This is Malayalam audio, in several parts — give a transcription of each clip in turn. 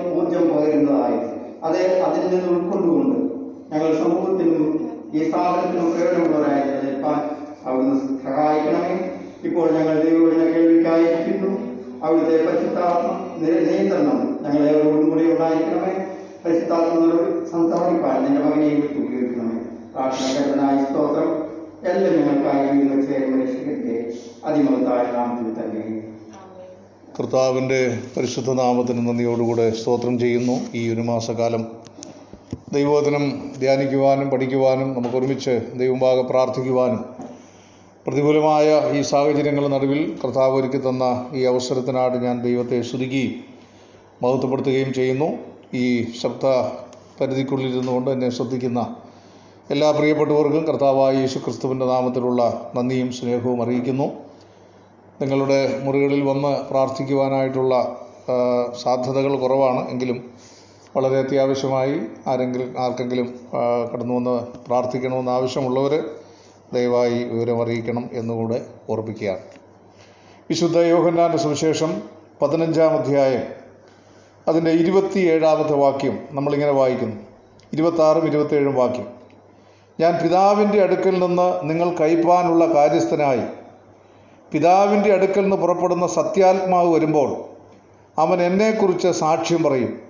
ഊർജം പകരുന്നതായിരുന്നു അത് അതിൽ നിന്ന് ഉൾക്കൊണ്ടുകൊണ്ട് ഞങ്ങൾ സമൂഹത്തിനും ഈ സ്ഥാപനത്തിനും പ്രയോജനമുള്ളവരായി നിലനിൽപ്പാൻ അവിടുന്ന് സഹായിക്കണമേ. ഇപ്പോൾ ഞങ്ങൾ ദൈവവചന കേൾവിക്കായിരിക്കുന്നു. അവിടുത്തെ പരിശുദ്ധാത്മ നിയന്ത്രണം ഞങ്ങൾ ഞങ്ങളെവരോടും കൂടി ഉണ്ടായിരിക്കണമേ. പരിശുദ്ധാത്മനോട് സംസാരിപ്പാൻ എന്റെ മകനെയും വിട്ടു ഉപയോഗിക്കണമേ. പ്രാർത്ഥന കേട്ടനായ സ്തോത്രം. എല്ലാം ഞങ്ങൾക്കായി വീണ്ടും ചേർന്ന് രക്ഷിക്കട്ടെ. അതിമഹത്തായ നാമത്തിൽ തന്നെ കർത്താവിന്റെ പരിശുദ്ധ നാമത്തിന് നന്ദിയോടുകൂടെ സ്തോത്രം ചെയ്യുന്നു. ഈ ഒരു മാസക്കാലം ദൈവവചനം ധ്യാനിക്കുവാനും പഠിക്കുവാനും നമുക്ക് ഒരുമിച്ച് ദൈവമാകെ പ്രാർത്ഥിക്കുവാനും പ്രതികൂലമായ ഈ സാഹചര്യങ്ങളുടെ നടുവിൽ കർത്താവ് ഒരുക്കി തന്ന ഈ അവസരത്തിനായിട്ട് ഞാൻ ദൈവത്തെ സ്തുതിക്കുകയും മഹത്വപ്പെടുത്തുകയും ചെയ്യുന്നു. ഈ ശബ്ദ പരിധിക്കുള്ളിൽ ഇരുന്നുകൊണ്ട് എന്നെ ശ്രദ്ധിക്കുന്ന എല്ലാ പ്രിയപ്പെട്ടവർക്കും കർത്താവായ യേശു ക്രിസ്തുവിന്റെ നാമത്തിലുള്ള നന്ദിയും സ്നേഹവും അറിയിക്കുന്നു. നിങ്ങളുടെ മുറികളിൽ വന്ന് പ്രാർത്ഥിക്കുവാനായിട്ടുള്ള സാധ്യതകൾ കുറവാണ്. എങ്കിലും വളരെ അത്യാവശ്യമായി ആരെങ്കിലും ആർക്കെങ്കിലും കടന്നു വന്ന് പ്രാർത്ഥിക്കണമെന്ന് ആവശ്യമുള്ളവർ ദയവായി വിവരം അറിയിക്കണം എന്നുകൂടെ ഓർപ്പിക്കുകയാണ് വിശുദ്ധ യോഹന്നാന്റെ സുവിശേഷം പതിനഞ്ചാം അധ്യായം. അതിന്റെ ഇരുപത്തിയേഴാമത്തെ വാക്യം നമ്മളിങ്ങനെ വായിക്കുന്നു. ഇരുപത്താറും ഇരുപത്തേഴും വാക്യം. ഞാൻ പിതാവിന്റെ അടുക്കൽ നിന്ന് നിങ്ങൾ കൈപ്പാനുള്ള കാര്യസ്ഥനായി പിതാവിന്റെ അടുക്കൽ നിന്ന് പുറപ്പെടുന്ന സത്യാത്മാവ് വരുമ്പോൾ അവൻ എന്നെക്കുറിച്ച് സാക്ഷ്യം പറയും.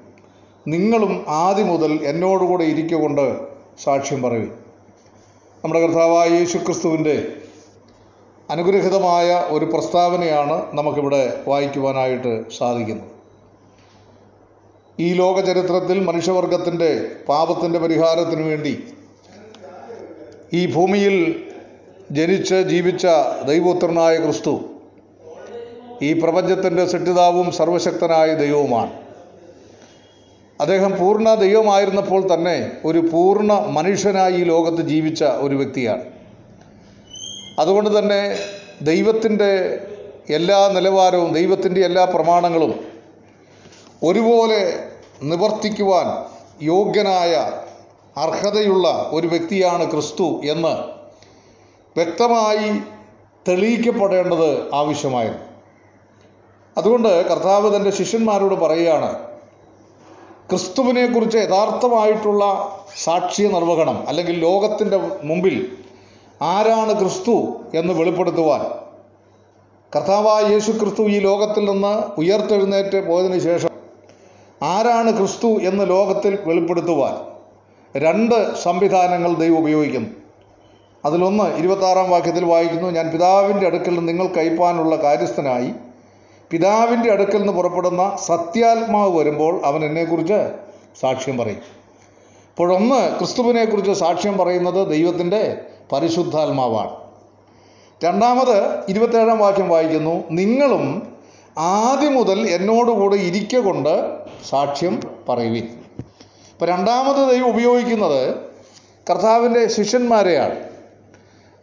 നിങ്ങളും ആദ്യം മുതൽ എന്നോടുകൂടെ ഇരിക്കൊണ്ട് സാക്ഷ്യം പറയും. നമ്മുടെ കർത്താവായ യേശു ക്രിസ്തുവിന്റെ അനുഗ്രഹിതമായ ഒരു പ്രസ്താവനയാണ് നമുക്കിവിടെ വായിക്കുവാനായിട്ട് സാധിക്കുന്നത്. ഈ ലോക ചരിത്രത്തിൽ മനുഷ്യവർഗത്തിന്റെ പാപത്തിന്റെ പരിഹാരത്തിന് വേണ്ടി ഈ ഭൂമിയിൽ ജനിച്ച് ജീവിച്ച ദൈവപുത്രനായ ക്രിസ്തു ഈ പ്രപഞ്ചത്തിന്റെ സൃഷ്ടിതാവും സർവശക്തനായ ദൈവവുമാണ്. അദ്ദേഹം പൂർണ ദൈവമായിരുന്നപ്പോൾ തന്നെ ഒരു പൂർണ മനുഷ്യനായി ഈ ലോകത്ത് ജീവിച്ച ഒരു വ്യക്തിയാണ്. അതുകൊണ്ട് തന്നെ ദൈവത്തിന്റെ എല്ലാ നിലവാരവും ദൈവത്തിന്റെ എല്ലാ പ്രമാണങ്ങളും ഒരുപോലെ നിവർത്തിക്കുവാൻ യോഗ്യനായ അർഹതയുള്ള ഒരു വ്യക്തിയാണ് ക്രിസ്തു എന്ന് വ്യക്തമായി തെളിയിക്കപ്പെടേണ്ടത് ആവശ്യമായിരുന്നു. അതുകൊണ്ട് കർത്താവ് തന്റെ ശിഷ്യന്മാരോട് പറയുകയാണ് ക്രിസ്തുവിനെക്കുറിച്ച് യഥാർത്ഥമായിട്ടുള്ള സാക്ഷ്യ നിർവഹണം അല്ലെങ്കിൽ ലോകത്തിന്റെ മുമ്പിൽ ആരാണ് ക്രിസ്തു എന്ന് വെളിപ്പെടുത്തുവാൻ. കർത്താവായ യേശു ക്രിസ്തു ഈ ലോകത്തിൽ നിന്ന് ഉയർത്തെഴുന്നേറ്റ് പോയതിനു ശേഷം ആരാണ് ക്രിസ്തു എന്ന് ലോകത്തിൽ വെളിപ്പെടുത്തുവാൻ രണ്ട് സംവിധാനങ്ങൾ ദൈവം ഉപയോഗിക്കുന്നു. അതിലൊന്ന് ഇരുപത്താറാം വാക്യത്തിൽ വായിക്കുന്നു ഞാൻ പിതാവിന്റെ അടുക്കൽ നിന്ന് നിങ്ങൾ കൈപ്പാനുള്ള കാര്യസ്ഥനായി. പിതാവിന്റെ അടുക്കൽ നിന്ന് പുറപ്പെടുന്ന സത്യാത്മാവ് വരുമ്പോൾ അവൻ എന്നെക്കുറിച്ച് സാക്ഷ്യം പറയും. അപ്പോഴൊന്ന് ക്രിസ്തുവിനെക്കുറിച്ച് സാക്ഷ്യം പറയുന്നത് ദൈവത്തിന്റെ പരിശുദ്ധാത്മാവാണ്. രണ്ടാമത് ഇരുപത്തേഴാം വാക്യം വായിക്കുന്നു നിങ്ങളും ആദ്യം മുതൽ എന്നോടുകൂടെ ഇരിക്ക കൊണ്ട് സാക്ഷ്യം പറയുവിൻ. ഇപ്പം രണ്ടാമത് ദൈവം ഉപയോഗിക്കുന്നത് കർത്താവിന്റെ ശിഷ്യന്മാരെയാണ്.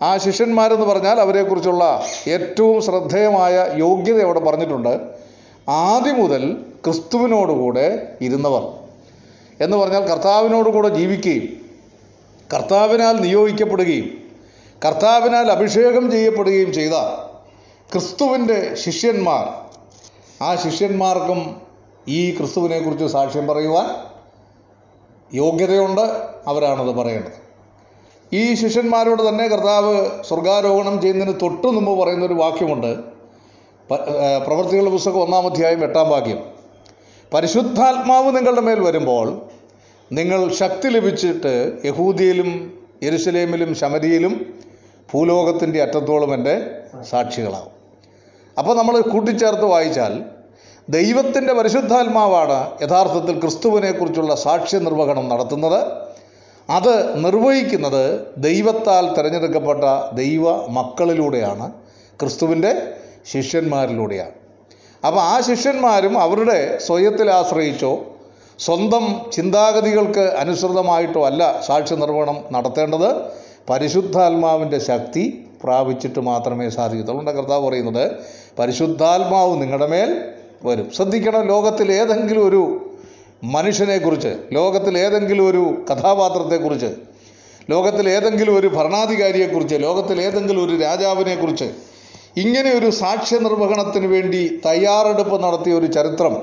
ആ ശിഷ്യന്മാരെന്ന് പറഞ്ഞാൽ അവരെക്കുറിച്ചുള്ള ഏറ്റവും ശ്രദ്ധേയമായ യോഗ്യത അവിടെ പറഞ്ഞിട്ടുണ്ട്. ആദ്യം മുതൽ ക്രിസ്തുവിനോടുകൂടെ ഇരുന്നവർ എന്ന് പറഞ്ഞാൽ കർത്താവിനോടുകൂടെ ജീവിക്കുകയും കർത്താവിനാൽ നിയോഗിക്കപ്പെടുകയും കർത്താവിനാൽ അഭിഷേകം ചെയ്യപ്പെടുകയും ചെയ്ത ക്രിസ്തുവിന്റെ ശിഷ്യന്മാർ ആ ശിഷ്യന്മാർക്കും ഈ ക്രിസ്തുവിനെക്കുറിച്ച് സാക്ഷ്യം പറയുവാൻ യോഗ്യതയുണ്ട്. അവരാണത് പറയേണ്ടത്. ഈ ശിഷ്യന്മാരോട് തന്നെ കർത്താവ് സ്വർഗാരോഹണം ചെയ്യുന്നതിന് തൊട്ടു മുമ്പ് പറയുന്ന ഒരു വാക്യമുണ്ട് പ്രവൃത്തികളുടെ പുസ്തകം ഒന്നാം അധ്യായം എട്ടാം വാക്യം. പരിശുദ്ധാത്മാവ് നിങ്ങളുടെ മേൽ വരുമ്പോൾ നിങ്ങൾ ശക്തി ലഭിച്ചിട്ട് യഹൂദിയിലും യെരുസലേമിലും ശമരിയിലും ഭൂലോകത്തിന്റെ അറ്റത്തോളം എന്റെ സാക്ഷികളാവും. അപ്പോൾ നമ്മൾ കൂട്ടിച്ചേർത്ത് വായിച്ചാൽ ദൈവത്തിന്റെ പരിശുദ്ധാത്മാവാണ് യഥാർത്ഥത്തിൽ ക്രിസ്തുവിനെക്കുറിച്ചുള്ള സാക്ഷ്യ നിർവഹണം നടത്തുന്നത്. അത് നിർവഹിക്കുന്നത് ദൈവത്താൽ തിരഞ്ഞെടുക്കപ്പെട്ട ദൈവ മക്കളിലൂടെയാണ് ക്രിസ്തുവിന്റെ ശിഷ്യന്മാരിലൂടെയാണ്. അപ്പോൾ ആ ശിഷ്യന്മാരും അവരുടെ സ്വയത്തിൽ ആശ്രയിച്ചോ സ്വന്തം ചിന്താഗതികൾക്ക് അനുസൃതമായിട്ടോ അല്ല സാക്ഷ്യ നിർവഹണം നടത്തേണ്ടത്. പരിശുദ്ധാത്മാവിന്റെ ശക്തി പ്രാപിച്ചിട്ട് മാത്രമേ സാധിക്കത്തുള്ളൂ. എന്റെ കർത്താവ് പറയുന്നത് പരിശുദ്ധാത്മാവ് നിങ്ങളുടെ മേൽ വരും. ശ്രദ്ധിക്കണം ലോകത്തിൽ ഏതെങ്കിലും ഒരു മനുഷ്യനെക്കുറിച്ച് ലോകത്തിൽ ഏതെങ്കിലും ഒരു കഥാപാത്രത്തെക്കുറിച്ച് ലോകത്തിൽ ഏതെങ്കിലും ഒരു ഭരണാധികാരിയെക്കുറിച്ച് ലോകത്തിൽ ഏതെങ്കിലും ഒരു രാജാവിനെക്കുറിച്ച് ഇങ്ങനെ ഒരു സാക്ഷ്യ നിർവഹണത്തിന് വേണ്ടി തയ്യാറെടുപ്പ് നടത്തിയ ഒരു ചരിത്രം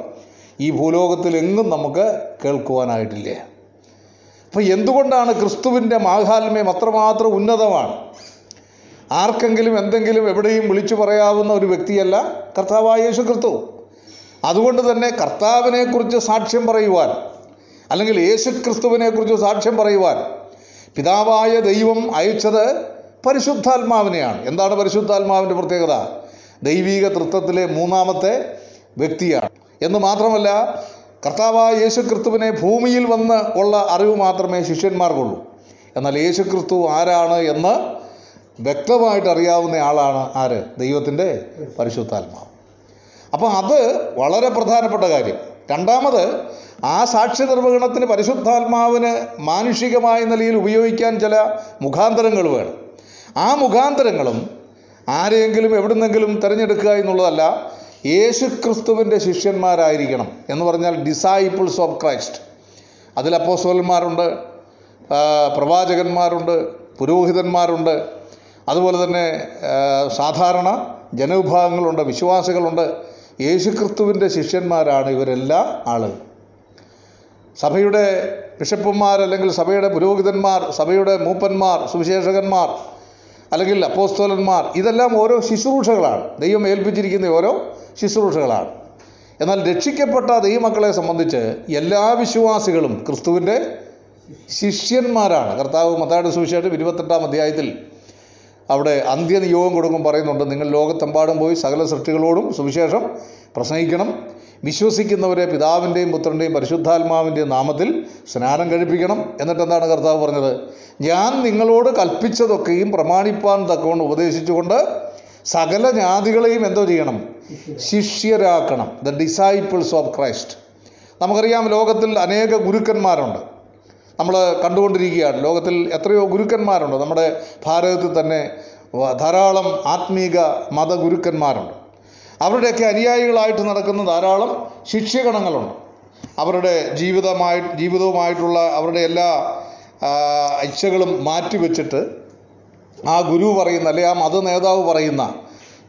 ഈ ഭൂലോകത്തിലെങ്ങും നമുക്ക് കേൾക്കുവാനായിട്ടില്ല. അപ്പോൾ എന്തുകൊണ്ടാണ് ക്രിസ്തുവിന്റെ മാഹാത്മ്യം അത്രമാത്രം ഉന്നതമാണ്? ആർക്കെങ്കിലും എന്തെങ്കിലും എവിടെയും വിളിച്ചു പറയാവുന്ന ഒരു വ്യക്തിയല്ല കർത്താവായ യേശു ക്രിസ്തു അതുകൊണ്ട് തന്നെ കർത്താവിനെക്കുറിച്ച് സാക്ഷ്യം പറയുവാൻ അല്ലെങ്കിൽ യേശു ക്രിസ്തുവിനെക്കുറിച്ച് സാക്ഷ്യം പറയുവാൻ പിതാവായ ദൈവം അയച്ചത് പരിശുദ്ധാത്മാവിനെയാണ്. എന്താണ് പരിശുദ്ധാത്മാവിന്റെ പ്രത്യേകത? ദൈവീക തൃത്വത്തിലെ മൂന്നാമത്തെ വ്യക്തിയാണ്. എന്ന് മാത്രമല്ല കർത്താവായ യേശു ക്രിസ്തുവിനെ ഭൂമിയിൽ വന്ന് ഉള്ള അറിവ് മാത്രമേ ശിഷ്യന്മാർക്കുള്ളൂ. എന്നാൽ യേശു ക്രിസ്തു ആരാണ് എന്ന് വ്യക്തമായിട്ട് അറിയാവുന്ന ആളാണ് ആര്? ദൈവത്തിന്റെ പരിശുദ്ധാത്മാവ്. അപ്പോൾ അത് വളരെ പ്രധാനപ്പെട്ട കാര്യം. രണ്ടാമത് ആ സാക്ഷ്യ നിർവഹണത്തിന് പരിശുദ്ധാത്മാവിന് മാനുഷികമായ നിലയിൽ ഉപയോഗിക്കാൻ ചില മുഖാന്തരങ്ങൾ വേണം. ആ മുഖാന്തരങ്ങളും ആരെയെങ്കിലും എവിടുന്നെങ്കിലും തിരഞ്ഞെടുക്കുക എന്നുള്ളതല്ല യേശു ക്രിസ്തുവിന്റെ ശിഷ്യന്മാരായിരിക്കണം എന്ന് പറഞ്ഞാൽ ഡിസൈപ്പിൾസ് ഓഫ് ക്രൈസ്റ്റ് അതിൽ അപ്പോസ്തലന്മാരുണ്ട് പ്രവാചകന്മാരുണ്ട് പുരോഹിതന്മാരുണ്ട്. അതുപോലെ തന്നെ സാധാരണ ജനവിഭാഗങ്ങളുണ്ട് വിശ്വാസികളുണ്ട്. യേശുക്രിസ്തുവിന്റെ ശിഷ്യന്മാരാണ് ഇവരെല്ലാ ആളുകൾ സഭയുടെ ബിഷപ്പുമാർ അല്ലെങ്കിൽ സഭയുടെ പുരോഹിതന്മാർ സഭയുടെ മൂപ്പന്മാർ സുവിശേഷകന്മാർ അല്ലെങ്കിൽ അപ്പോസ്തോലന്മാർ ഇതെല്ലാം ഓരോ ശുശ്രൂഷകളാണ്. ദൈവം ഏൽപ്പിച്ചിരിക്കുന്ന ഓരോ ശുശ്രൂഷകളാണ്. എന്നാൽ രക്ഷിക്കപ്പെട്ട ദൈവമക്കളെ സംബന്ധിച്ച് എല്ലാ വിശ്വാസികളും ക്രിസ്തുവിന്റെ ശിഷ്യന്മാരാണ്. കർത്താവ് മത്തായുടെ സുവിശേഷം ഇരുപത്തെട്ടാം അധ്യായത്തിൽ അവിടെ അന്ത്യനിയോഗം കൊടുക്കും പറയുന്നുണ്ട്. നിങ്ങൾ ലോകത്തെമ്പാടും പോയി സകല സൃഷ്ടികളോടും സുവിശേഷം പ്രസംഗിക്കണം. വിശ്വസിക്കുന്നവരെ പിതാവിന്റെയും പുത്രന്റെയും പരിശുദ്ധാത്മാവിന്റെയും നാമത്തിൽ സ്നാനം കഴിപ്പിക്കണം. എന്നിട്ട് എന്താണ് കർത്താവ് പറഞ്ഞത്? ഞാൻ നിങ്ങളോട് കൽപ്പിച്ചതൊക്കെയും പ്രമാണിപ്പാൻ തക്കവണ്ണം ഉപദേശിച്ചുകൊണ്ട് സകല ജാതികളെയും എന്തോ ചെയ്യണം? ശിഷ്യരാക്കണം. ദ ഡിസൈപ്പിൾസ് ഓഫ് ക്രൈസ്റ്റ് നമുക്കറിയാം ലോകത്തിൽ അനേക ഗുരുക്കന്മാരുണ്ട്. നമ്മൾ കണ്ടുകൊണ്ടിരിക്കുകയാണ്. ലോകത്തിൽ എത്രയോ ഗുരുക്കന്മാരുണ്ട്. നമ്മുടെ ഭാരതത്തിൽ തന്നെ ധാരാളം ആത്മീക മതഗുരുക്കന്മാരുണ്ട് അവരുടെയൊക്കെ അനുയായികളായിട്ട് നടക്കുന്ന ധാരാളം ശിഷ്യഗണങ്ങളുണ്ട്. അവരുടെ ജീവിതമായി ജീവിതവുമായിട്ടുള്ള അവരുടെ എല്ലാ ഇച്ഛകളും മാറ്റിവെച്ചിട്ട് ആ ഗുരു പറയുന്ന അല്ലെ ആ മത നേതാവ് പറയുന്ന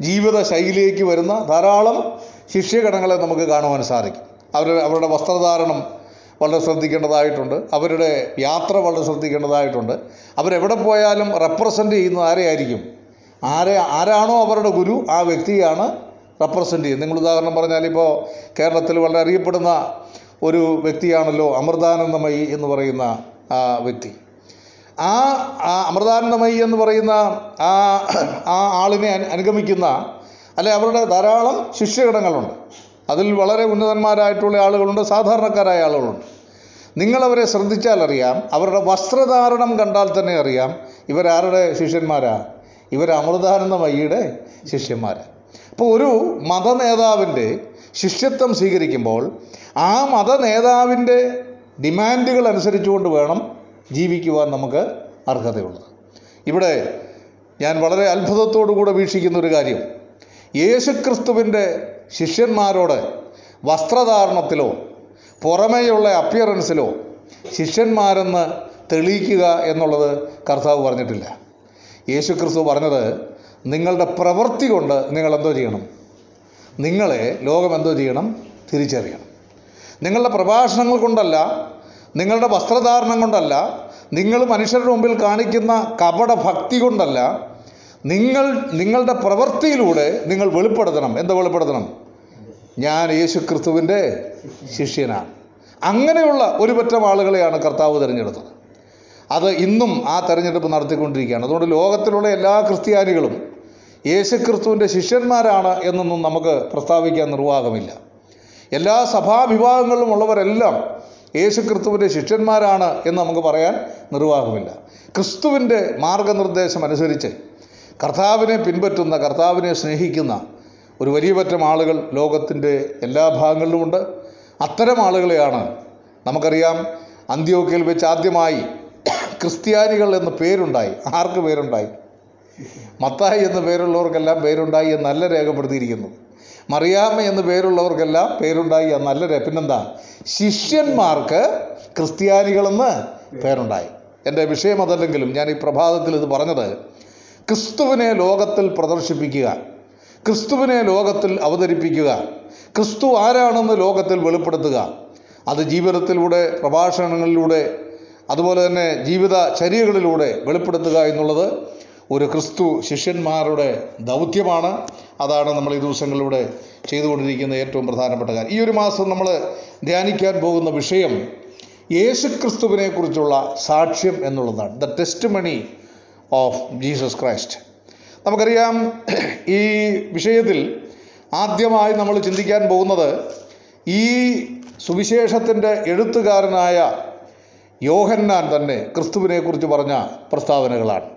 ജീവിത ശൈലിയിലേക്ക് വരുന്ന ധാരാളം ശിഷ്യഗണങ്ങളെ നമുക്ക് കാണുവാൻ സാധിക്കും. അവർ അവരുടെ വസ്ത്രധാരണം വളരെ ശ്രദ്ധിക്കേണ്ടതായിട്ടുണ്ട്. അവരുടെ യാത്ര വളരെ ശ്രദ്ധിക്കേണ്ടതായിട്ടുണ്ട്. അവരെവിടെ പോയാലും റെപ്രസെന്റ് ചെയ്യുന്നത് ആരെയായിരിക്കും? ആരെ ആരാണോ അവരുടെ ഗുരു? ആ വ്യക്തിയാണ് റെപ്രസെന്റ് ചെയ്യുന്നത്. നിങ്ങൾ ഉദാഹരണം പറഞ്ഞാൽ ഇപ്പോൾ കേരളത്തിൽ വളരെ അറിയപ്പെടുന്ന ഒരു വ്യക്തിയാണല്ലോ അമൃതാനന്ദമയി എന്ന് പറയുന്ന ആ വ്യക്തി. ആ ആ അമൃതാനന്ദമയി എന്ന് പറയുന്ന ആ ആ ആളിനെ അനുഗമിക്കുന്ന അല്ലെ അവരുടെ ധാരാളം ശിഷ്യഗണങ്ങളുണ്ട്. അതിൽ വളരെ ഉന്നതന്മാരായിട്ടുള്ള ആളുകളുണ്ട് സാധാരണക്കാരായ ആളുകളുണ്ട്. നിങ്ങളവരെ ശ്രദ്ധിച്ചാൽ അറിയാം അവരുടെ വസ്ത്രധാരണം കണ്ടാൽ തന്നെ അറിയാം ഇവരാരുടെ ശിഷ്യന്മാരാണ് ഇവർ അമൃതാനന്ദമയ്യയുടെ ശിഷ്യന്മാർ അപ്പോൾ ഒരു മത നേതാവിന്റെ ശിഷ്യത്വം സ്വീകരിക്കുമ്പോൾ ആ മത നേതാവിന്റെ ഡിമാൻഡുകൾ അനുസരിച്ചുകൊണ്ട് വേണം ജീവിക്കുവാൻ നമുക്ക് അർഹതയുള്ളത്. ഇവിടെ ഞാൻ വളരെ അത്ഭുതത്തോടു കൂടെ വീക്ഷിക്കുന്ന ഒരു കാര്യം. യേശുക്രിസ്തുവിന്റെ ശിഷ്യന്മാരോട് വസ്ത്രധാരണത്തിലോ പുറമേയുള്ള അപ്പിയറൻസിലോ ശിഷ്യന്മാരെന്ന് തെളിയിക്കുക എന്നുള്ളത് കർത്താവ് പറഞ്ഞിട്ടില്ല. യേശു ക്രിസ്തു പറഞ്ഞത് നിങ്ങളുടെ പ്രവൃത്തി കൊണ്ട് നിങ്ങൾ എന്തോ ചെയ്യണം. നിങ്ങളെ ലോകം എന്തോ ചെയ്യണം? തിരിച്ചറിയണം. നിങ്ങളുടെ പ്രഭാഷണങ്ങൾ കൊണ്ടല്ല നിങ്ങളുടെ വസ്ത്രധാരണം കൊണ്ടല്ല നിങ്ങൾ മനുഷ്യരുടെ മുമ്പിൽ കാണിക്കുന്ന കപട ഭക്തി കൊണ്ടല്ല നിങ്ങൾ നിങ്ങളുടെ പ്രവൃത്തിയിലൂടെ നിങ്ങൾ വെളിപ്പെടുത്തണം. എന്താ വെളിപ്പെടുത്തണം? ഞാൻ യേശു ക്രിസ്തുവിന്റെ ശിഷ്യനാണ്. അങ്ങനെയുള്ള ഒരു പറ്റം ആളുകളെയാണ് കർത്താവ് തിരഞ്ഞെടുത്തത്. അത് ഇന്നും ആ തെരഞ്ഞെടുപ്പ് നടത്തിക്കൊണ്ടിരിക്കുകയാണ്. അതുകൊണ്ട് ലോകത്തിലുള്ള എല്ലാ ക്രിസ്ത്യാനികളും യേശു ക്രിസ്തുവിന്റെ ശിഷ്യന്മാരാണ് എന്നൊന്നും നമുക്ക് പ്രസ്താവിക്കാൻ നിർവാഹമില്ല. എല്ലാ സഭാവിഭാഗങ്ങളിലും ഉള്ളവരെല്ലാം യേശു ക്രിസ്തുവിന്റെ ശിഷ്യന്മാരാണ് എന്ന് നമുക്ക് പറയാൻ നിർവാഹമില്ല. ക്രിസ്തുവിന്റെ മാർഗനിർദ്ദേശം അനുസരിച്ച് കർത്താവിനെ പിൻപറ്റുന്ന കർത്താവിനെ സ്നേഹിക്കുന്ന ഒരു വലിയ പറ്റം ആളുകൾ ലോകത്തിന്റെ എല്ലാ ഭാഗങ്ങളിലുമുണ്ട് അത്തരം ആളുകളെയാണ് നമുക്കറിയാം അന്ത്യോക്കയിൽ വെച്ച് ആദ്യമായി ക്രിസ്ത്യാനികൾ എന്ന പേരുണ്ടായി. ആർക്ക് പേരുണ്ടായി? മത്തായി എന്ന പേരുള്ളവർക്കെല്ലാം പേരുണ്ടായി എന്നല്ല രേഖപ്പെടുത്തിയിരിക്കുന്നു. മറിയാമ്മ എന്ന പേരുള്ളവർക്കെല്ലാം പേരുണ്ടായി എന്നല്ല പിന്നെന്താ? ശിഷ്യന്മാർക്ക് ക്രിസ്ത്യാനികളെന്ന് പേരുണ്ടായി. എന്റെ വിഷയം അതല്ലെങ്കിലും ഞാൻ ഈ പ്രഭാതത്തിൽ ഇത് പറഞ്ഞത് ക്രിസ്തുവിനെ ലോകത്തിൽ പ്രദർശിപ്പിക്കുക. ക്രിസ്തുവിനെ ലോകത്തിൽ അവതരിപ്പിക്കുക. ക്രിസ്തു ആരാണെന്ന് ലോകത്തിൽ വെളിപ്പെടുത്തുക. അത് ജീവിതത്തിലൂടെ പ്രഭാഷണങ്ങളിലൂടെ അതുപോലെ തന്നെ ജീവിത ചര്യകളിലൂടെ വെളിപ്പെടുത്തുക എന്നുള്ളത് ഒരു ക്രിസ്തു ശിഷ്യന്മാരുടെ ദൗത്യമാണ്. അതാണ് നമ്മൾ ഈ ദിവസങ്ങളിലൂടെ ചെയ്തുകൊണ്ടിരിക്കുന്ന ഏറ്റവും പ്രധാനപ്പെട്ട കാര്യം. ഈ ഒരു മാസം നമ്മൾ ധ്യാനിക്കാൻ പോകുന്ന വിഷയം യേശുക്രിസ്തുവിനെ കുറിച്ചുള്ള സാക്ഷ്യം എന്നുള്ളതാണ്. The testimony of Jesus Christ നമുക്കറിയാം ഈ വിഷയത്തിൽ ആദ്യമായി നമ്മൾ ചിന്തിക്കാൻ പോകുന്നത് ഈ സുവിശേഷത്തിന്റെ എഴുത്തുകാരനായ യോഹന്നാൻ തന്നെ ക്രിസ്തുവിനെക്കുറിച്ച് പറഞ്ഞ പ്രസ്താവനകളാണ്.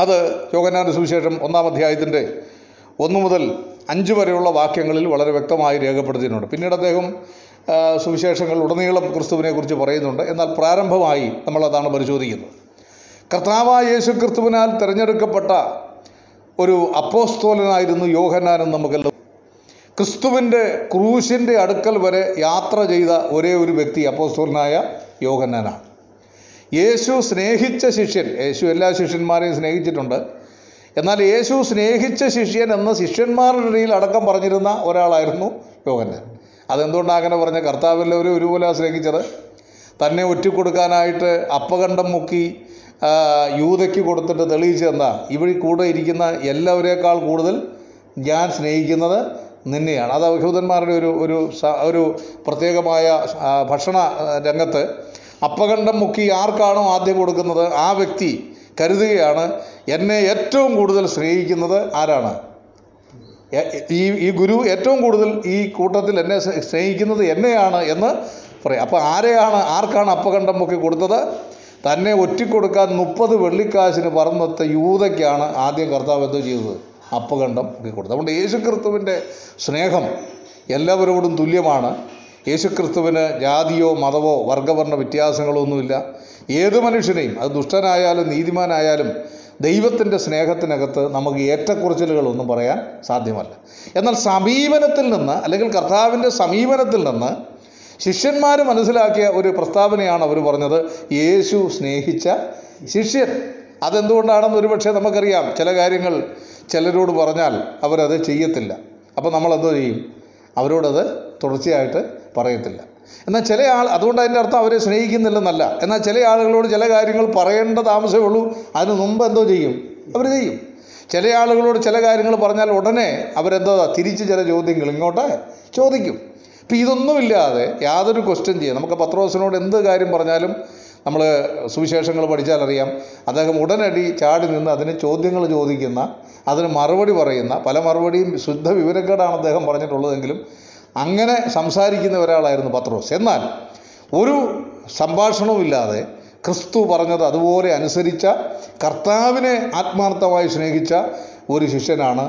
അത് യോഹന്നാന്റെ സുവിശേഷം ഒന്നാം അധ്യായത്തിന്റെ ഒന്ന് മുതൽ അഞ്ച് വരെയുള്ള വാക്യങ്ങളിൽ വളരെ വ്യക്തമായി രേഖപ്പെടുത്തിയിട്ടുണ്ട്. പിന്നീട് അദ്ദേഹം സുവിശേഷങ്ങൾ ഉടനീളം ക്രിസ്തുവിനെക്കുറിച്ച് പറയുന്നുണ്ട്. എന്നാൽ പ്രാരംഭമായി നമ്മളതാണ് പരിശോധിക്കുന്നത്. കർത്താവായ യേശു ക്രിസ്തുവിനാൽ തിരഞ്ഞെടുക്കപ്പെട്ട ഒരു അപ്പോസ്തോലനായിരുന്നു യോഹനാനും നമുക്കെല്ലാം. ക്രിസ്തുവിന്റെ ക്രൂശിന്റെ അടുക്കൽ വരെ യാത്ര ചെയ്ത ഒരേ ഒരു വ്യക്തി അപ്പോസ്തോലനായ യോഹന്നാനാണ്. യേശു സ്നേഹിച്ച ശിഷ്യൻ യേശു എല്ലാ ശിഷ്യന്മാരെയും സ്നേഹിച്ചിട്ടുണ്ട്. എന്നാൽ യേശു സ്നേഹിച്ച ശിഷ്യൻ എന്ന ശിഷ്യന്മാരുടെ ഇടയിൽ അടക്കം പറഞ്ഞിരുന്ന ഒരാളായിരുന്നു യോഹന്നാൻ. അതെന്തുകൊണ്ടാണ് അങ്ങനെ പറഞ്ഞ കർത്താവെല്ലാവരും ഒരുപോലെ സ്നേഹിച്ചത് തന്നെ ഒറ്റിക്കൊടുക്കാനായിട്ട് അപ്പകണ്ഠം മുക്കി യൂതയ്ക്ക് കൊടുത്തിട്ട് തെളിയിച്ചു തന്ന ഇവിടെ കൂടെ ഇരിക്കുന്ന എല്ലാവരേക്കാൾ കൂടുതൽ ഞാൻ സ്നേഹിക്കുന്നത് നിന്നെയാണ്. അത് യഹൂദന്മാരുടെ ഒരു ഒരു ഒരു പ്രത്യേകമായ ഭക്ഷണ രംഗത്ത് അപ്പകണ്ഠം മുക്കി ആർക്കാണോ ആദ്യം കൊടുക്കുന്നത് ആ വ്യക്തി കരുതുകയാണ് എന്നെ ഏറ്റവും കൂടുതൽ സ്നേഹിക്കുന്നത് ആരാണ്? ഈ ഈ ഗുരു ഏറ്റവും കൂടുതൽ ഈ കൂട്ടത്തിൽ എന്നെ സ്നേ- സ്നേഹിക്കുന്നത് എന്നെയാണ് എന്ന് പറയും. അപ്പോൾ ആരെയാണ് ആർക്കാണ് അപ്പകണ്ഠം മുക്കി കൊടുത്തത്? തന്നെ ഒറ്റിക്കൊടുക്കാൻ മുപ്പത് വെള്ളിക്കാശിന് പറന്നെത്ത യൂതയ്ക്കാണ് ആദ്യം കർത്താവ് എന്തോ ചെയ്തത്? അപ്പകണ്ഠം കൊടുത്തത് അതുകൊണ്ട് യേശുക്രിസ്തുവിന്റെ സ്നേഹം എല്ലാവരോടും തുല്യമാണ്. യേശുക്രിസ്തുവിന് ജാതിയോ മതമോ വർഗവർണ വ്യത്യാസങ്ങളോ ഒന്നുമില്ല. ഏത് മനുഷ്യനെയും അത് ദുഷ്ടനായാലും നീതിമാനായാലും ദൈവത്തിന്റെ സ്നേഹത്തിനകത്ത് നമുക്ക് ഏറ്റക്കുറച്ചിലുകളൊന്നും പറയാൻ സാധ്യമല്ല. എന്നാൽ സമീപനത്തിൽ നിന്ന് അല്ലെങ്കിൽ കർത്താവിന്റെ സമീപനത്തിൽ നിന്ന് ശിഷ്യന്മാർ മനസ്സിലാക്കിയ ഒരു പ്രസ്താവനയാണ് അവർ പറഞ്ഞത്. യേശു സ്നേഹിച്ച ശിഷ്യൻ. അതെന്തുകൊണ്ടാണെന്ന് ഒരുപക്ഷെ നമുക്കറിയാം. ചില കാര്യങ്ങൾ ചിലരോട് പറഞ്ഞാൽ അവരത് ചെയ്യത്തില്ല. അപ്പോൾ നമ്മളെന്തോ ചെയ്യും? അവരോടത് തുടർച്ചയായിട്ട് പറയത്തില്ല. എന്നാൽ ചില ആൾ അതുകൊണ്ട് അതിന്റെ അർത്ഥം അവരെ സ്നേഹിക്കുന്നില്ലെന്നല്ല. എന്നാൽ ചില ആളുകളോട് ചില കാര്യങ്ങൾ പറയേണ്ട താമസമേ ഉള്ളൂ. അതിന് മുമ്പ് എന്തോ ചെയ്യും? അവർ ചെയ്യും. ചില ആളുകളോട് ചില കാര്യങ്ങൾ പറഞ്ഞാൽ ഉടനെ അവരെന്തോ തിരിച്ച് ചില ചോദ്യങ്ങൾ ഇങ്ങോട്ട് ചോദിക്കും. ഇപ്പം ഇതൊന്നുമില്ലാതെ യാതൊരു ക്വസ്റ്റ്യൻ ചെയ്യാം നമുക്ക് പത്രോസിനോട് എന്ത് കാര്യം പറഞ്ഞാലും നമ്മൾ സുവിശേഷങ്ങൾ പഠിച്ചാലറിയാം അദ്ദേഹം ഉടനടി ചാടി നിന്ന് അതിന് ചോദ്യങ്ങൾ ചോദിക്കുന്ന അതിന് മറുപടി പറയുന്ന പല മറുപടിയും ശുദ്ധ വിവരക്കേടാണ് അദ്ദേഹം പറഞ്ഞിട്ടുള്ളതെങ്കിലും അങ്ങനെ സംസാരിക്കുന്ന ഒരാളായിരുന്നു പത്രോസ്. എന്നാൽ ഒരു സംഭാഷണവുമില്ലാതെ ക്രിസ്തു പറഞ്ഞത് അതുപോലെ അനുസരിച്ച കർത്താവിനെ ആത്മാർത്ഥമായി സ്നേഹിച്ച ഒരു ശിഷ്യനാണ്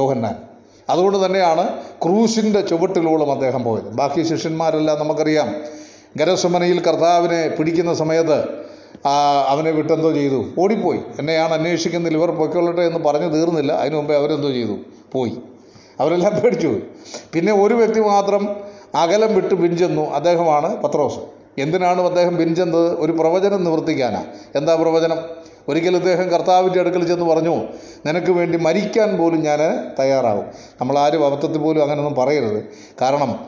യോഹന്നാൻ. അതുകൊണ്ട് തന്നെയാണ് ക്രൂശിന്റെ ചുവട്ടിലൂടെ അദ്ദേഹം പോയത്. ബാക്കി ശിഷ്യന്മാരെല്ലാം നമുക്കറിയാം. ഗരസമനയിൽ കർത്താവിനെ പിടിക്കുന്ന സമയത്ത് അവനെ വിട്ടെന്തോ ചെയ്തു. ഓടിപ്പോയി. എന്നെയാണ് അന്വേഷിക്കുന്നില്ല ഇവർ പൊയ്ക്കൊള്ളട്ടെ എന്ന് പറഞ്ഞു തീർന്നില്ല. അതിനു മുമ്പേ അവരെന്തോ ചെയ്തു. പോയി. അവരെല്ലാം പേടിച്ചു പോയി. പിന്നെ ഒരു വ്യക്തി മാത്രം അകലം വിട്ട് പിഞ്ചെന്നു അദ്ദേഹമാണ് പത്രോസ്. എന്തിനാണ് അദ്ദേഹം പിഞ്ചെന്നത്? ഒരു പ്രവചനം നിവർത്തിക്കാനാണ് എന്താ പ്രവചനം? ഒരിക്കൽ ഇദ്ദേഹം കർത്താവിന്റെ അടുക്കൽ ചെന്ന് പറഞ്ഞു നിനക്ക് വേണ്ടി മരിക്കാൻ പോലും ഞാൻ തയ്യാറാകും. നമ്മളാരും അബദ്ധത്തിൽ പോലും അങ്ങനെയൊന്നും പറയരുത്. കാരണം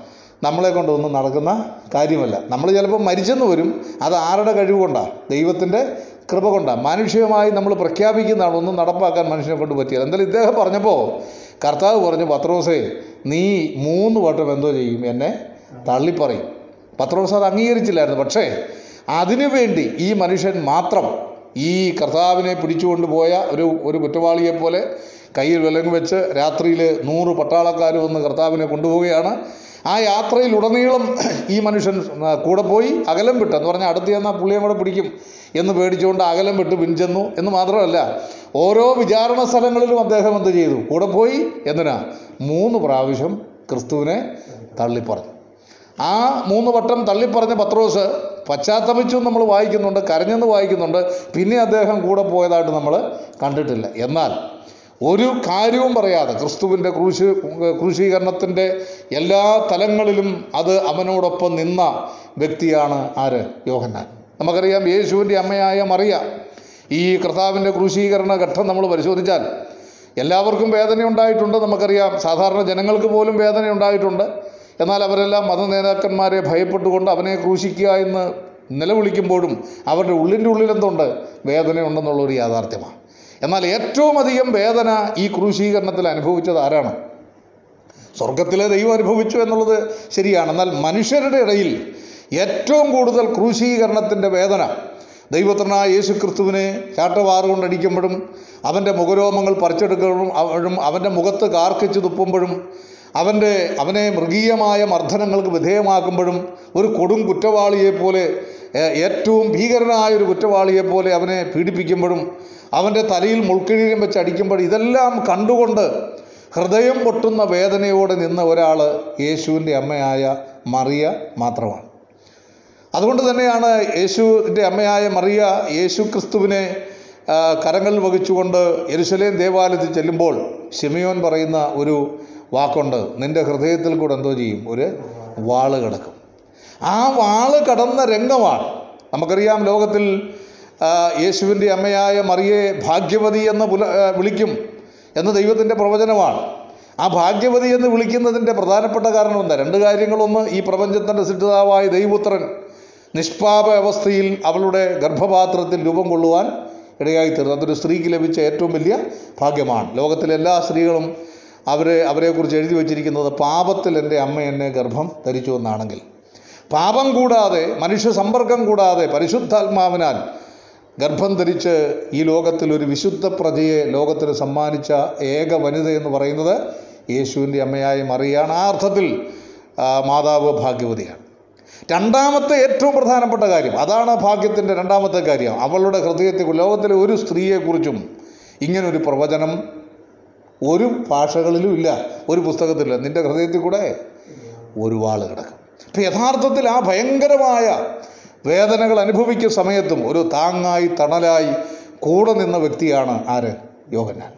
നമ്മളെ കൊണ്ടൊന്നും നടക്കുന്ന കാര്യമല്ല. നമ്മൾ ചിലപ്പോൾ മരിച്ചെന്ന് വരും. അത് ആരുടെ കഴിവ് കൊണ്ടാണ് ദൈവത്തിന്റെ കൃപ കൊണ്ടാണ് മാനുഷികമായി നമ്മൾ പ്രഖ്യാപിക്കുന്നതാണ് ഒന്നും നടപ്പാക്കാൻ മനുഷ്യനെ കൊണ്ട് പറ്റിയത്. എന്തായാലും ഇദ്ദേഹം പറഞ്ഞപ്പോൾ കർത്താവ് പറഞ്ഞു പത്രോസേ നീ മൂന്ന് വട്ടം എന്തോ ചെയ്യും എന്നെ തള്ളിപ്പറയും. പത്രോസ് അത് അംഗീകരിച്ചില്ലായിരുന്നു. പക്ഷേ അതിനുവേണ്ടി ഈ മനുഷ്യൻ മാത്രം ഈ കർത്താവിനെ പിടിച്ചുകൊണ്ട് പോയ ഒരു ഒരു കുറ്റവാളിയെപ്പോലെ കയ്യിൽ വിലങ്ങ് വെച്ച് രാത്രിയിൽ നൂറ് പട്ടാളക്കാർ വന്ന് കർത്താവിനെ കൊണ്ടുപോവുകയാണ്. ആ യാത്രയിൽ ഉടനീളം ഈ മനുഷ്യൻ കൂടെ പോയി അകലം വിട്ട് എന്ന് പറഞ്ഞാൽ അടുത്ത് ചെന്നാൽ പുള്ളിയെ കൂടെ പിടിക്കും എന്ന് പേടിച്ചുകൊണ്ട് അകലം വിട്ട് പിൻചെന്നു എന്ന് മാത്രമല്ല ഓരോ വിചാരണ സ്ഥലങ്ങളിലും അദ്ദേഹം എന്ത് ചെയ്തു? കൂടെ പോയി എന്തിനാ? മൂന്ന് പ്രാവശ്യം ക്രിസ്തുവിനെ തള്ളിപ്പറഞ്ഞു. ആ മൂന്ന് വട്ടം തള്ളിപ്പറഞ്ഞ പത്രോസ് പശ്ചാത്തപിച്ചു നമ്മൾ വായിക്കുന്നുണ്ട് കരഞ്ഞെന്ന് വായിക്കുന്നുണ്ട്. പിന്നെ അദ്ദേഹം കൂടെ പോയതായിട്ട് നമ്മൾ കണ്ടിട്ടില്ല. എന്നാൽ ഒരു കാര്യവും പറയാതെ ക്രിസ്തുവിന്റെ ക്രൂശ് ക്രൂശീകരണത്തിന്റെ എല്ലാ തലങ്ങളിലും അത് അവനോടൊപ്പം നിന്ന വ്യക്തിയാണ് ആര്? യോഹന്നാൻ. നമുക്കറിയാം യേശുവിന്റെ അമ്മയായ മറിയ ഈ കർത്താവിന്റെ ക്രൂശീകരണ ഘട്ടം നമ്മൾ പരിശോധിച്ചാൽ എല്ലാവർക്കും വേദന ഉണ്ടായിട്ടുണ്ട് നമുക്കറിയാം സാധാരണ ജനങ്ങൾക്ക് പോലും വേദന ഉണ്ടായിട്ടുണ്ട് എന്നാൽ അവരെല്ലാം മത നേതാക്കന്മാരെ ഭയപ്പെട്ടുകൊണ്ട് അവനെ ക്രൂശിക്കുക എന്ന് നിലവിളിക്കുമ്പോഴും അവരുടെ ഉള്ളിന്റെ ഉള്ളിൽ എന്തുണ്ട് വേദനയുണ്ടെന്നുള്ളൊരു യാഥാർത്ഥ്യമാണ്. എന്നാൽ ഏറ്റവും അധികം വേദന ഈ ക്രൂശീകരണത്തിൽ അനുഭവിച്ചത് ആരാണ്? സ്വർഗത്തിലെ ദൈവം അനുഭവിച്ചു എന്നുള്ളത് ശരിയാണ്. എന്നാൽ മനുഷ്യരുടെ ഇടയിൽ ഏറ്റവും കൂടുതൽ ക്രൂശീകരണത്തിന്റെ വേദന ദൈവത്തിനായ യേശു ക്രിസ്തുവിനെ ചാട്ടവാറ് കൊണ്ടടിക്കുമ്പോഴും അവന്റെ മുഖരോമങ്ങൾ പറിച്ചെടുക്കുമ്പോഴും അവന്റെ മുഖത്ത് കാർക്കിച്ച് തുപ്പുമ്പോഴും അവന്റെ അവനെ മൃഗീയമായ മർദ്ദനങ്ങൾക്ക് വിധേയമാക്കുമ്പോഴും ഒരു കൊടും കുറ്റവാളിയെപ്പോലെ ഏറ്റവും ഭീകരനായ ഒരു കുറ്റവാളിയെപ്പോലെ അവനെ പീഡിപ്പിക്കുമ്പോഴും അവന്റെ തലയിൽ മുൾക്കിരീടം വെച്ച് അടിക്കുമ്പോഴും ഇതെല്ലാം കണ്ടുകൊണ്ട് ഹൃദയം പൊട്ടുന്ന വേദനയോടെ നിന്ന ഒരാൾ യേശുവിന്റെ അമ്മയായ മറിയ മാത്രമാണ്. അതുകൊണ്ട് തന്നെയാണ് യേശുവിന്റെ അമ്മയായ മറിയ യേശു ക്രിസ്തുവിനെ കരങ്ങളിൽ വഹിച്ചുകൊണ്ട് യരുശലേം ദേവാലയത്തിൽ ചെല്ലുമ്പോൾ ഷിമിയോൻ പറയുന്ന ഒരു വാക്കുണ്ട്. നിന്റെ ഹൃദയത്തിൽ കൂടെ എന്തോ ചെയ്യും? ഒരു വാൾ കിടക്കും. ആ വാൾ കടന്ന രംഗമാണ് നമുക്കറിയാം ലോകത്തിൽ യേശുവിന്റെ അമ്മയായ മറിയെ ഭാഗ്യവതി എന്ന് പുല വിളിക്കും എന്ന് ദൈവത്തിന്റെ പ്രവചനമാണ് ആ ഭാഗ്യവതി എന്ന് വിളിക്കുന്നതിന്റെ പ്രധാനപ്പെട്ട കാരണം എന്താ? രണ്ട് കാര്യങ്ങളൊന്ന് ഈ പ്രപഞ്ചത്തിന്റെ സിദ്ധിതാവായ ദൈവപുത്രൻ നിഷ്പാപ അവസ്ഥയിൽ അവളുടെ ഗർഭപാത്രത്തിൽ രൂപം കൊള്ളുവാൻ ഇടയായിത്തീർന്നു. അതൊരു സ്ത്രീക്ക് ലഭിച്ച ഏറ്റവും വലിയ ഭാഗ്യമാണ്. ലോകത്തിലെ എല്ലാ സ്ത്രീകളും അവരെ അവരെക്കുറിച്ച് എഴുതി വച്ചിരിക്കുന്നത് പാപത്തിൽ എന്റെ അമ്മ എന്നെ ഗർഭം ധരിച്ചു എന്നാണെങ്കിൽ. പാപം കൂടാതെ മനുഷ്യ സമ്പർക്കം കൂടാതെ പരിശുദ്ധാത്മാവിനാൽ ഗർഭം ധരിച്ച് ഈ ലോകത്തിൽ ഒരു വിശുദ്ധ പ്രജയെ ലോകത്തിന് സമ്മാനിച്ച ഏക വനിത എന്ന് പറയുന്നത് യേശുവിന്റെ അമ്മയായ മറിയാണ്. ആ അർത്ഥത്തിൽ മാതാവ് ഭാഗ്യവതിയാണ്. രണ്ടാമത്തെ ഏറ്റവും പ്രധാനപ്പെട്ട കാര്യം അതാണ് ഭാഗ്യത്തിന്റെ രണ്ടാമത്തെ കാര്യം. അവളുടെ ഹൃദയത്തെ ലോകത്തിലെ ഒരു സ്ത്രീയെക്കുറിച്ചും ഇങ്ങനൊരു പ്രവചനം ഒരു ഭാഷകളിലും ഇല്ല ഒരു പുസ്തകത്തിലില്ല നിന്റെ ഹൃദയത്തിൽ കൂടെ ഒരു വാൾ കിടക്കും. അപ്പം യഥാർത്ഥത്തിൽ ആ ഭയങ്കരമായ വേദനകൾ അനുഭവിക്കുന്ന സമയത്തും ഒരു താങ്ങായി തണലായി കൂടെ നിന്ന വ്യക്തിയാണ് ആര്? യോഹന്നാൻ.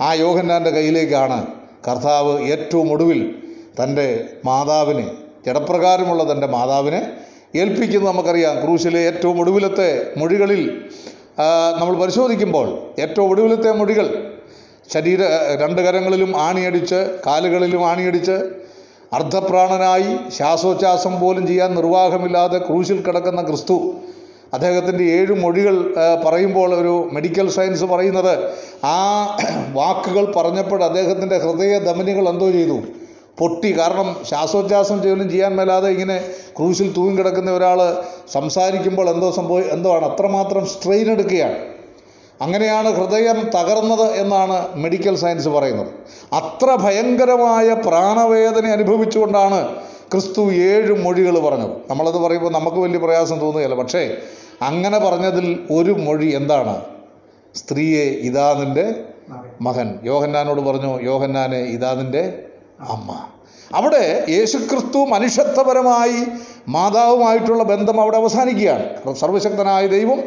ആ യോഹന്നാന്റെ കയ്യിലേക്കാണ് കർത്താവ് ഏറ്റവും ഒടുവിൽ തന്റെ മാതാവിനെ ജഡപ്രകാരമുള്ള തന്റെ മാതാവിനെ ഏൽപ്പിക്കുന്നത് നമുക്കറിയാം. ക്രൂശിലെ ഏറ്റവും ഒടുവിലത്തെ മൊഴികളിൽ നമ്മൾ പരിശോധിക്കുമ്പോൾ ഏറ്റവും ഒടുവിലത്തെ മൊഴികൾ ശരീര രണ്ട് കരങ്ങളിലും ആണിയടിച്ച് കാലുകളിലും ആണിയടിച്ച് അർദ്ധപ്രാണനായി ശ്വാസോച്ഛാസം പോലും ചെയ്യാൻ നിർവാഹമില്ലാതെ ക്രൂശിൽ കിടക്കുന്ന ക്രിസ്തു. അദ്ദേഹത്തിന്റെ ഏഴ് മൊഴികൾ പറയുമ്പോൾ ഒരു മെഡിക്കൽ സയൻസ് പറയുന്നത് ആ വാക്കുകൾ പറഞ്ഞപ്പോൾ അദ്ദേഹത്തിന്റെ ഹൃദയ ധമനികൾ എന്തോ ചെയ്തു. പൊട്ടി. കാരണം ശ്വാസോച്ഛാസം ചെയ്യലും ചെയ്യാൻ മേലാതെ ഇങ്ങനെ ക്രൂശിൽ തൂങ്ങി കിടക്കുന്ന ഒരാൾ സംസാരിക്കുമ്പോൾ എന്തോ സംഭവം എന്തോ ആണ്. അത്രമാത്രം സ്ട്രെയിൻ എടുക്കുകയാണ്. അങ്ങനെയാണ് ഹൃദയം തകർന്നത് എന്നാണ് മെഡിക്കൽ സയൻസ് പറയുന്നത്. അത്ര ഭയങ്കരമായ പ്രാണവേദന അനുഭവിച്ചുകൊണ്ടാണ് ക്രിസ്തു ഏഴ് മൊഴികൾ പറഞ്ഞത്. നമ്മളത് പറയുമ്പോൾ നമുക്ക് വലിയ പ്രയാസം തോന്നുകയില്ല. പക്ഷേ അങ്ങനെ പറഞ്ഞതിൽ ഒരു മൊഴി എന്താണ്? സ്ത്രീയെ ഇതാ നിന്റെ മകൻ. യോഹന്നാനോട് പറഞ്ഞു യോഹന്നാനെ ഇതാ നിന്റെ അമ്മ. അവിടെ യേശുക്രിസ്തു മനുഷ്യത്വപരമായി മാതാവുമായിട്ടുള്ള ബന്ധം അവിടെ അവസാനിക്കുകയാണ്. സർവശക്തനായ ദൈവം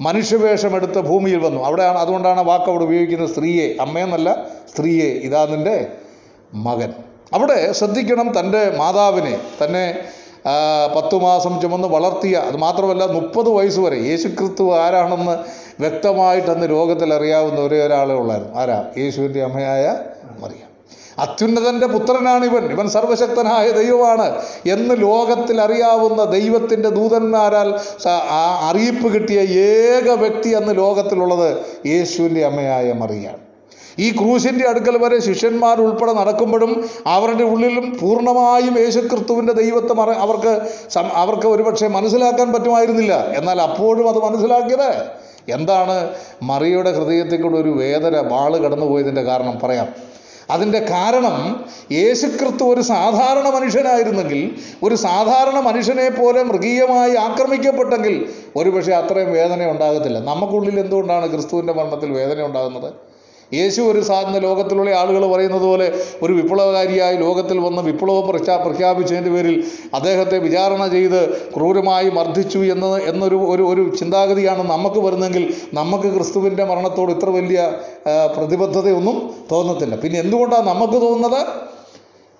മനുഷ്യവേഷമെടുത്ത് ഭൂമിയിൽ വന്നു. അവിടെയാണ് അതുകൊണ്ടാണ് വാക്ക് അവിടെ ഉപയോഗിക്കുന്നത് സ്ത്രീയെ. അമ്മയെന്നല്ല സ്ത്രീയെ. ഇതാ നിന്റെ മകൻ. അവിടെ ശ്രദ്ധിക്കണം തന്റെ മാതാവിനെ. തന്നെ പത്തു മാസം ചുമന്ന് വളർത്തിയ അത് മാത്രമല്ല മുപ്പത് വയസ്സ് വരെ. യേശുക്രിസ്തു ആരാണെന്ന് വ്യക്തമായിട്ടന്ന് ലോകത്തിൽ അറിയാവുന്ന ഒരേ ഒരാളെ ഉള്ളായിരുന്നു. ആരാ? യേശുവിന്റെ അമ്മയായ മറിയ. അത്യുന്നതന്റെ പുത്രനാണ് ഇവൻ. ഇവൻ സർവശക്തനായ ദൈവമാണ് എന്ന് ലോകത്തിൽ അറിയാവുന്ന ദൈവത്തിന്റെ ദൂതന്മാരാൽ അറിയിപ്പ് കിട്ടിയ ഏക വ്യക്തി അന്ന് ലോകത്തിലുള്ളത് യേശുവിന്റെ അമ്മയായ മറിയാണ് ഈ ക്രൂശിന്റെ അടുക്കൽ വരെ ശിഷ്യന്മാർ ഉൾപ്പെടെ നടക്കുമ്പോഴും അവരുടെ ഉള്ളിലും പൂർണമായും യേശുക്രിസ്തുവിന്റെ ദൈവത്തെ മറ അവർക്ക് അവർക്ക് ഒരുപക്ഷെ മനസ്സിലാക്കാൻ പറ്റുമായിരുന്നില്ല. എന്നാൽ അപ്പോഴും അത് മനസ്സിലാക്കിയത് എന്താണ്? മറിയുടെ ഹൃദയത്തിൽ കൂടെ ഒരു വേദന വാൾ കടന്നുപോയതിന്റെ കാരണം പറയാം. അതിന്റെ കാരണം യേശുക്രിസ്തു ഒരു സാധാരണ മനുഷ്യനായിരുന്നെങ്കിൽ ഒരു സാധാരണ മനുഷ്യനെ പോലെ മൃഗീയമായി ആക്രമിക്കപ്പെട്ടെങ്കിൽ ഒരുപക്ഷെ അത്രയും വേദന ഉണ്ടാകത്തില്ല. നമുക്കുള്ളിൽ എന്തുകൊണ്ടാണ് ക്രിസ്തുവിന്റെ മരണത്തിൽ വേദന ഉണ്ടാകുന്നത്? യേശു ഒരു സാധാരണ ലോകത്തിലുള്ള ആളുകൾ പറയുന്നത് പോലെ ഒരു വിപ്ലവകാരിയായി ലോകത്തിൽ വന്ന് വിപ്ലവം പ്രഖ്യാ പ്രഖ്യാപിച്ചതിന്റെ പേരിൽ അദ്ദേഹത്തെ വിചാരണ ചെയ്ത് ക്രൂരമായി മർദ്ദിച്ചു എന്ന് എന്നൊരു ഒരു ഒരു ചിന്താഗതിയാണ് നമുക്ക് വരുന്നതെങ്കിൽ നമുക്ക് ക്രിസ്തുവിന്റെ മരണത്തോട് ഇത്ര വലിയ പ്രതിബദ്ധതയൊന്നും തോന്നത്തില്ല. പിന്നെ എന്തുകൊണ്ടാണ് നമുക്ക് തോന്നുന്നത്?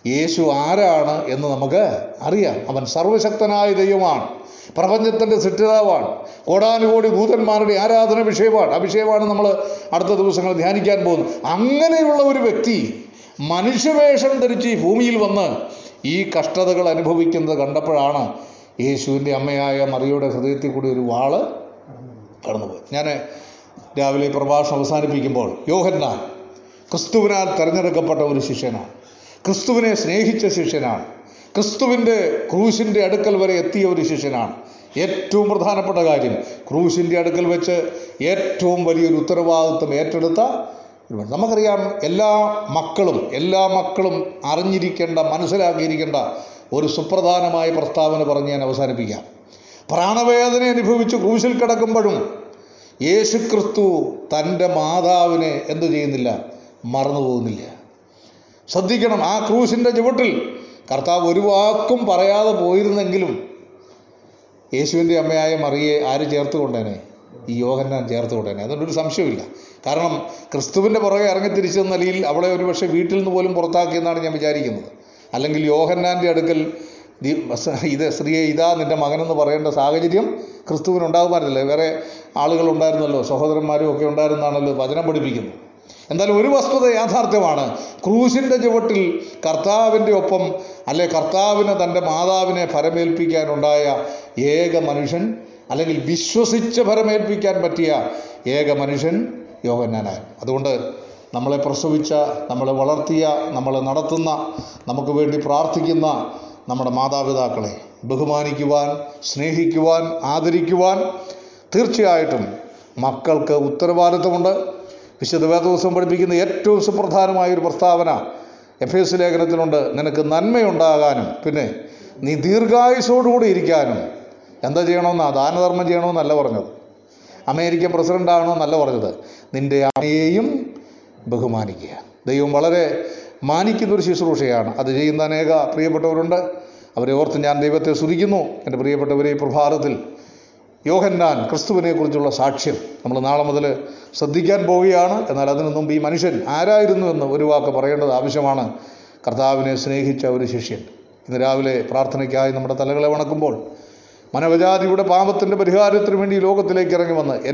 യേശു ആരാണ് എന്ന് നമുക്ക് അറിയാം. അവൻ സർവശക്തനായ ദൈവമാണ്. പ്രപഞ്ചത്തിന്റെ സൃഷ്ടിതാവാണ്. കോടാനുകോടി ഭൂതന്മാരുടെ ആരാധന വിഷയമാണ്. ആ വിഷയമാണ് നമ്മൾ അടുത്ത ദിവസങ്ങൾ ധ്യാനിക്കാൻ പോകുന്നത്. അങ്ങനെയുള്ള ഒരു വ്യക്തി മനുഷ്യവേഷം ധരിച്ച് ഈ ഭൂമിയിൽ വന്ന് ഈ കഷ്ടതകൾ അനുഭവിക്കുന്നത് കണ്ടപ്പോഴാണ് യേശുവിന്റെ അമ്മയായ മറിയുടെ ഹൃദയത്തിൽ കൂടി ഒരു വാൾ കടന്നുപോയി ഞാൻ രാവിലെ പ്രഭാഷണം അവസാനിപ്പിക്കുമ്പോൾ യോഹന്നാൻ ക്രിസ്തുവിനാൽ തിരഞ്ഞെടുക്കപ്പെട്ട ഒരു ശിഷ്യനാണ്. ക്രിസ്തുവിനെ സ്നേഹിച്ച ശിഷ്യനാണ്. ക്രിസ്തുവിന്റെ ക്രൂശിന്റെ അടുക്കൽ വരെ എത്തിയ ഒരു ശിഷ്യനാണ്. ഏറ്റവും പ്രധാനപ്പെട്ട കാര്യം ക്രൂശിന്റെ അടുക്കൽ വെച്ച് ഏറ്റവും വലിയൊരു ഉത്തരവാദിത്വം ഏറ്റെടുത്ത. നമുക്കറിയാം എല്ലാ മക്കളും എല്ലാ മക്കളും അറിഞ്ഞിരിക്കേണ്ട മനസ്സിലാക്കിയിരിക്കേണ്ട ഒരു സുപ്രധാനമായ പ്രസ്താവന പറഞ്ഞ് ഞാൻ അവസാനിപ്പിക്കാം. പ്രാണവേദന അനുഭവിച്ച് ക്രൂശിൽ കിടക്കുമ്പോഴും യേശു ക്രിസ്തു തന്റെ മാതാവിനെ എന്തു ചെയ്യുന്നില്ല? മറന്നു പോകുന്നില്ല ശ്രദ്ധിക്കണം ആ ക്രൂശിന്റെ ചുവട്ടിൽ കർത്താവ് ഒരു വാക്കും പറയാതെ പോയിരുന്നെങ്കിലും യേശുവിന്റെ അമ്മയായ മറിയെ ആര് ചേർത്ത് കൊണ്ടേനെ ഈ യോഹന്നാൻ ചേർത്ത് കൊണ്ടേനെ അതുകൊണ്ടൊരു സംശയമില്ല കാരണം ക്രിസ്തുവിന്റെ പുറകെ ഇറങ്ങി തിരിച്ചു നിലയിൽ അവളെ ഒരു പക്ഷേ വീട്ടിൽ നിന്ന് പോലും പുറത്താക്കിയെന്നാണ് ഞാൻ വിചാരിക്കുന്നത്. അല്ലെങ്കിൽ യോഹന്നാന്റെ അടുക്കൽ ഇത് സ്ത്രീയെ ഇതാ നിന്റെ മകനെന്ന് പറയേണ്ട സാഹചര്യം ക്രിസ്തുവിന് ഉണ്ടാകുമായിരുന്നില്ല വേറെ ആളുകളുണ്ടായിരുന്നല്ലോ സഹോദരന്മാരും ഒക്കെ ഉണ്ടായിരുന്നാണല്ലോ വചനം പഠിപ്പിക്കുന്നത്. എന്തായാലും ഒരു വസ്തുത യാഥാർത്ഥ്യമാണ്. ക്രൂശിന്റെ ചുവട്ടിൽ കർത്താവിന്റെ ഒപ്പം അല്ലെ കർത്താവിന് തന്റെ മാതാവിനെ ഫരമേൽപ്പിക്കാനുണ്ടായ ഏക മനുഷ്യൻ അല്ലെങ്കിൽ വിശ്വസിച്ച് ഫരമേൽപ്പിക്കാൻ പറ്റിയ ഏക മനുഷ്യൻ യോഗന്നാനായി അതുകൊണ്ട് നമ്മളെ പ്രസവിച്ച നമ്മളെ വളർത്തിയ നമ്മളെ നടത്തുന്ന നമുക്ക് വേണ്ടി പ്രാർത്ഥിക്കുന്ന നമ്മുടെ മാതാപിതാക്കളെ ബഹുമാനിക്കുവാൻ സ്നേഹിക്കുവാൻ ആദരിക്കുവാൻ തീർച്ചയായിട്ടും മക്കൾക്ക് ഉത്തരവാദിത്വമുണ്ട്. വിശുദ്ധ വേദദിവസം പഠിപ്പിക്കുന്ന ഏറ്റവും സുപ്രധാനമായ ഒരു പ്രസ്താവന എഫ് എസ് ലേഖനത്തിലുണ്ട് നിനക്ക് നന്മയുണ്ടാകാനും പിന്നെ നീ ദീർഘായുസോടുകൂടി ഇരിക്കാനും. എന്താ ചെയ്യണമെന്നാ? ദാനധർമ്മം ചെയ്യണമെന്നല്ല പറഞ്ഞത്. അമേരിക്കൻ പ്രസിഡന്റ് ആകണമെന്നല്ല പറഞ്ഞത്. നിന്റെ അമ്മയെയും ബഹുമാനിക്കുക. ദൈവം വളരെ മാനിക്കുന്ന ഒരു ശുശ്രൂഷയാണ്. അത് ചെയ്യുന്ന അനേക പ്രിയപ്പെട്ടവരുണ്ട്. അവരെ ഓർത്ത് ഞാൻ ദൈവത്തെ സ്തുതിക്കുന്നു. എന്റെ പ്രിയപ്പെട്ടവരെ പ്രഭാതത്തിൽ യോഹന്നാൻ ക്രിസ്തുവിനെക്കുറിച്ചുള്ള സാക്ഷ്യം നമ്മൾ നാളെ മുതൽ ശ്രദ്ധിക്കാൻ പോവുകയാണ്. എന്നാൽ അതിനു മുമ്പ് ഈ മനുഷ്യൻ ആരായിരുന്നു എന്ന് ഒരു വാക്ക് പറയേണ്ടത് ആവശ്യമാണ്. കർത്താവിനെ സ്നേഹിച്ച ഒരു ശിഷ്യൻ ഇന്ന് രാവിലെ പ്രാർത്ഥനയ്ക്കായി നമ്മുടെ തലകളെ വണക്കുമ്പോൾ മനവജാതിയുടെ പാപത്തിന്റെ പരിഹാരത്തിന് വേണ്ടി ലോകത്തിലേക്ക് ഇറങ്ങി വന്ന്